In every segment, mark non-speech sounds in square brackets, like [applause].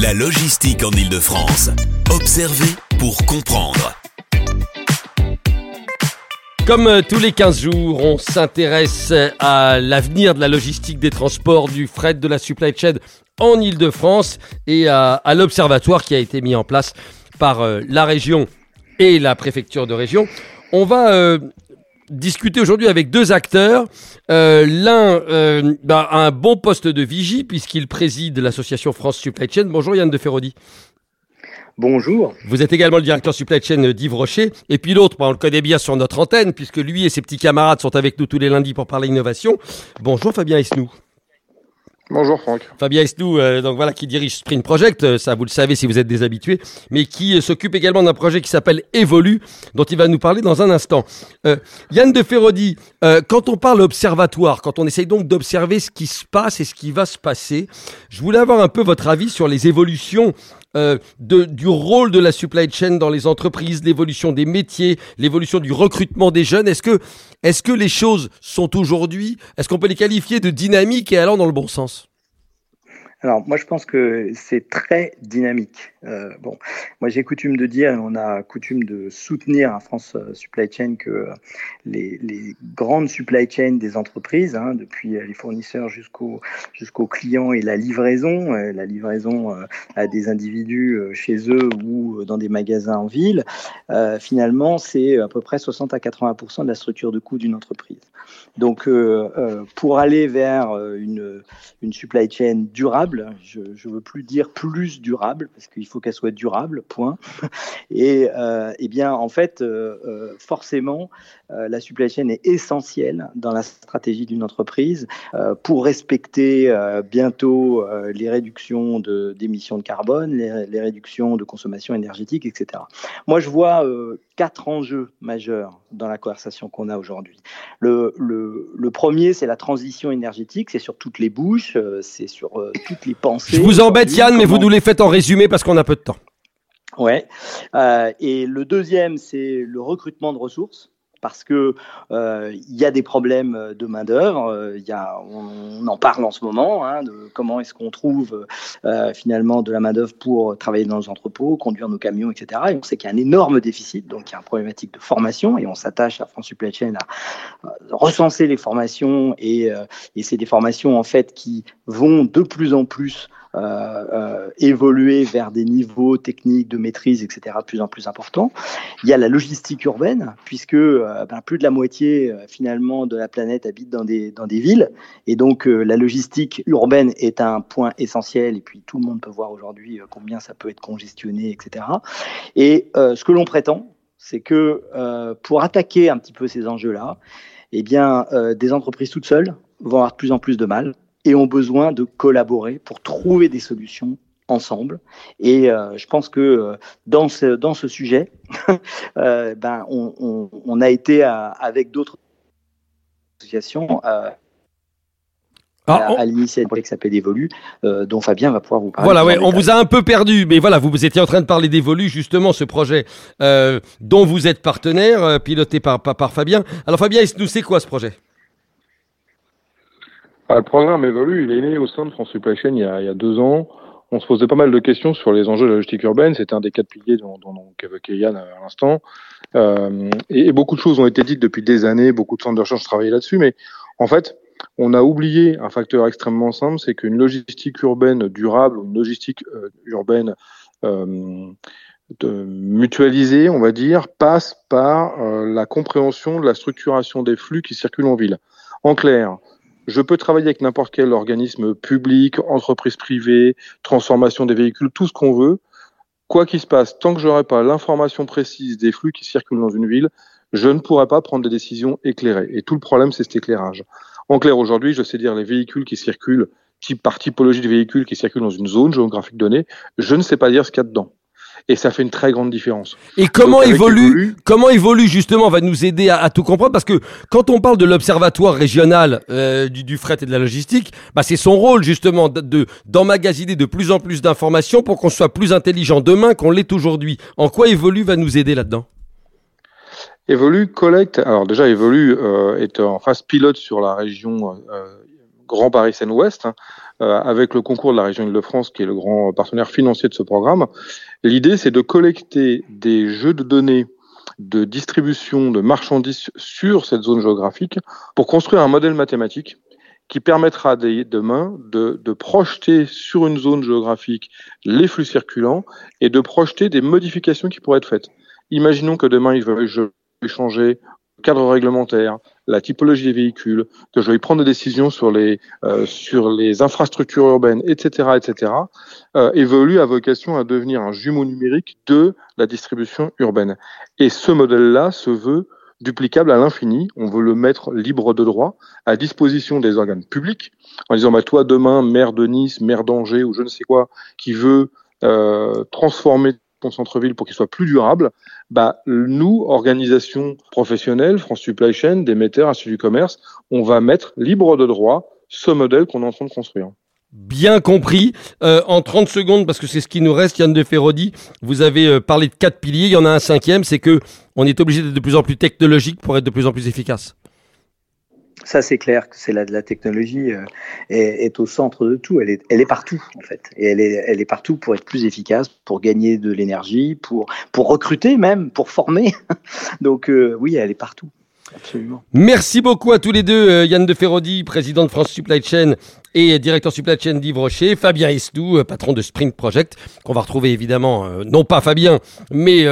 La logistique en Ile-de-France. Observer pour comprendre. Comme euh, tous les 15 jours, on s'intéresse à l'avenir de la logistique des transports, du fret, de la supply chain en Ile-de-France et à, l'observatoire qui a été mis en place par euh, la région et la préfecture de région. On va euh, discuter aujourd'hui avec deux acteurs. Euh, L'un euh, bah, a un bon poste de vigie puisqu'il préside l'association France Supply Chain. Bonjour Yann de Ferrodi. Bonjour. Vous êtes également le directeur supply chain d'Yves Rocher. Et puis l'autre, bah, on le connaît bien sur notre antenne, puisque lui et ses petits camarades sont avec nous tous les lundis pour parler innovation. Bonjour Fabien Esnou. Bonjour Franck. Fabien Esnou, euh, donc voilà, qui dirige Sprint Project, euh, ça vous le savez si vous êtes des habitués, mais qui euh, s'occupe également d'un projet qui s'appelle Evolu, dont il va nous parler dans un instant. Euh, Yann de Ferrodi, euh, quand on parle observatoire, quand on essaye donc d'observer ce qui se passe et ce qui va se passer, je voulais avoir un peu votre avis sur les évolutions euh, de, du rôle de la supply chain dans les entreprises, l'évolution des métiers, l'évolution du recrutement des jeunes. Est-ce que, est-ce que les choses sont aujourd'hui, est-ce qu'on peut les qualifier de dynamiques et allant dans le bon sens? Alors, moi, je pense que c'est très dynamique. Euh, bon, moi, j'ai coutume de dire, et on a coutume de soutenir à France euh, Supply Chain que euh, les, grandes supply chains des entreprises, hein, depuis les fournisseurs jusqu'aux clients et la livraison, la livraison à des individus chez eux ou dans des magasins en ville, finalement, c'est à peu près 60 à 80% de la structure de coût d'une entreprise. Donc, pour aller vers une, une supply chain durable, je ne veux plus dire plus durable, parce qu'il faut qu'elle soit durable, point. [laughs] Et euh, eh bien, en fait, euh, euh, forcément, euh, la supply chain est essentielle dans la stratégie d'une entreprise pour respecter bientôt les réductions d'émissions de, carbone, les, les réductions de consommation énergétique, etc. Moi, je vois quatre enjeux majeurs dans la conversation qu'on a aujourd'hui. Le, le, le premier, c'est la transition énergétique, c'est sur toutes les bouches, c'est sur toutes les pensées. Je vous embête. Yann, mais vous nous les faites en résumé parce qu'on peu de temps. Ouais. Euh, et le deuxième, c'est le recrutement de ressources. Parce que euh, il y a des problèmes de main d'œuvre. A, on, on en parle en ce moment, hein, de comment est-ce qu'on trouve euh, finalement de la main d'œuvre pour travailler dans nos entrepôts, conduire nos camions, etc. Et on sait qu'il y a un énorme déficit, donc il y a une problématique de formation, et on s'attache à France Supply Chain à euh, recenser les formations, et, euh, et c'est des formations en fait qui vont de plus en plus euh, euh, évoluer vers des niveaux techniques de maîtrise, etc., de plus en plus importants. Il y a la logistique urbaine, puisque euh, ben, plus de la moitié euh, finalement de la planète habite dans des, dans des villes, et donc euh, la logistique urbaine est un point essentiel, et puis tout le monde peut voir aujourd'hui euh, combien ça peut être congestionné, etc. Et euh, ce que l'on prétend, c'est que euh, pour attaquer un petit peu ces enjeux-là, eh bien, euh, des entreprises toutes seules vont avoir de plus en plus de mal et ont besoin de collaborer pour trouver des solutions ensemble. Et euh, je pense que euh, dans ce, dans ce sujet, [laughs] euh, ben, on, on, on a été à- avec d'autres associations Ah, à, on- à l'initiative qui s'appelle Evolu, euh, dont Fabien va pouvoir vous parler. Voilà, ouais, on vous a un peu perdu, mais voilà, vous, vous étiez en train de parler d'Evolu, justement, ce projet euh, dont vous êtes partenaire, piloté par, par, par Fabien. Alors Fabien, nous c'est quoi ce projet? Ah, le programme évolue, il est né au sein de France Supply il y, a, deux ans. On se posait pas mal de questions sur les enjeux de la logistique urbaine. C'était un des quatre piliers dont, dont, dont évoquait Yann à l'instant. Euh, et, beaucoup de choses ont été dites depuis des années. Beaucoup de centres de recherche travaillaient là-dessus. Mais en fait, on a oublié un facteur extrêmement simple, c'est qu'une logistique urbaine durable, une logistique euh, urbaine euh, mutualisée, on va dire, passe par euh, la compréhension de la structuration des flux qui circulent en ville. En clair, je peux travailler avec n'importe quel organisme public, entreprise privée, transformation des véhicules, tout ce qu'on veut. Quoi qu'il se passe, tant que j'aurai pas l'information précise des flux qui circulent dans une ville, je ne pourrai pas prendre des décisions éclairées. Et tout le problème, c'est cet éclairage. En clair, aujourd'hui, je sais dire les véhicules qui circulent, type par typologie de véhicules qui circulent dans une zone géographique donnée. Je ne sais pas dire ce qu'il y a dedans. Et ça fait une très grande différence. Et comment Donc, évolue, comment évolue justement va nous aider à, à tout comprendre? Parce que quand on parle de l'observatoire régional euh, du, du fret et de la logistique, bah c'est son rôle justement de- de d'emmagasiner de plus en plus d'informations pour qu'on soit plus intelligent demain qu'on l'est aujourd'hui. En quoi évolue va nous aider là-dedans? Evolu collecte, alors déjà Evolu euh, est en phase pilote sur la région euh, Grand Paris Seine-Ouest, hein, avec le concours de la région Île-de-France, qui est le grand partenaire financier de ce programme. L'idée, c'est de collecter des jeux de données de distribution de marchandises sur cette zone géographique pour construire un modèle mathématique qui permettra demain de, de, projeter sur une zone géographique les flux circulants et de projeter des modifications qui pourraient être faites. Imaginons que demain, il veut changer le cadre réglementaire, la typologie des véhicules, que je vais prendre des décisions sur les, euh, sur les infrastructures urbaines, etc., etc., euh, évolue à vocation à devenir un jumeau numérique de la distribution urbaine. Et ce modèle-là se veut duplicable à l'infini. On veut le mettre libre de droit à disposition des organes publics en disant bah, toi demain maire de Nice, maire d'Angers ou je ne sais quoi qui veut euh, transformer ton centre-ville pour qu'il soit plus durable, bah, nous, organisation professionnelle, France Supply Chain, d'émetteurs, Institut du commerce, on va mettre libre de droit ce modèle qu'on est en train de construire. Bien compris. Euh, en 30 secondes, parce que c'est ce qui nous reste, Yann de Ferrodi, vous avez euh, parlé de quatre piliers. Il y en a un cinquième, c'est que on est obligé d'être de plus en plus technologique pour être de plus en plus efficace. Ça, c'est clair que c'est la, la technologie euh, est, au centre de tout. Elle est, partout, en fait. Et elle est, partout pour être plus efficace, pour gagner de l'énergie, pour, recruter même, pour former. [laughs] Donc, oui, elle est partout. Absolument. Merci beaucoup à tous les deux, euh, Yann de Ferrodi, président de France Supply Chain et directeur supply chain d'Yves Rocher, Fabien Estou, euh, patron de Sprint Project, qu'on va retrouver évidemment, euh, non pas Fabien, mais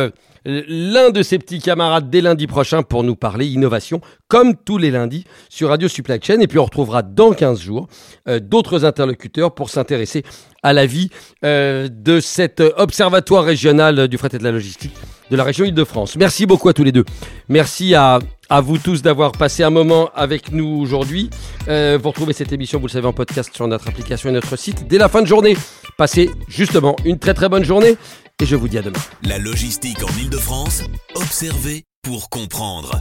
l'un de ses petits camarades dès lundi prochain pour nous parler innovation, comme tous les lundis sur Radio Supply Chain. Et puis on retrouvera dans 15 jours d'autres interlocuteurs pour s'intéresser à la vie de cet observatoire régional du fret et de la logistique de la région Île-de-France. Merci beaucoup à tous les deux. Merci à, à vous tous d'avoir passé un moment avec nous aujourd'hui. Euh, vous retrouvez cette émission, vous le savez, en podcast sur notre application et notre site dès la fin de journée. Passez justement une très très bonne journée et je vous dis à demain. La logistique en Île-de-France, observez pour comprendre.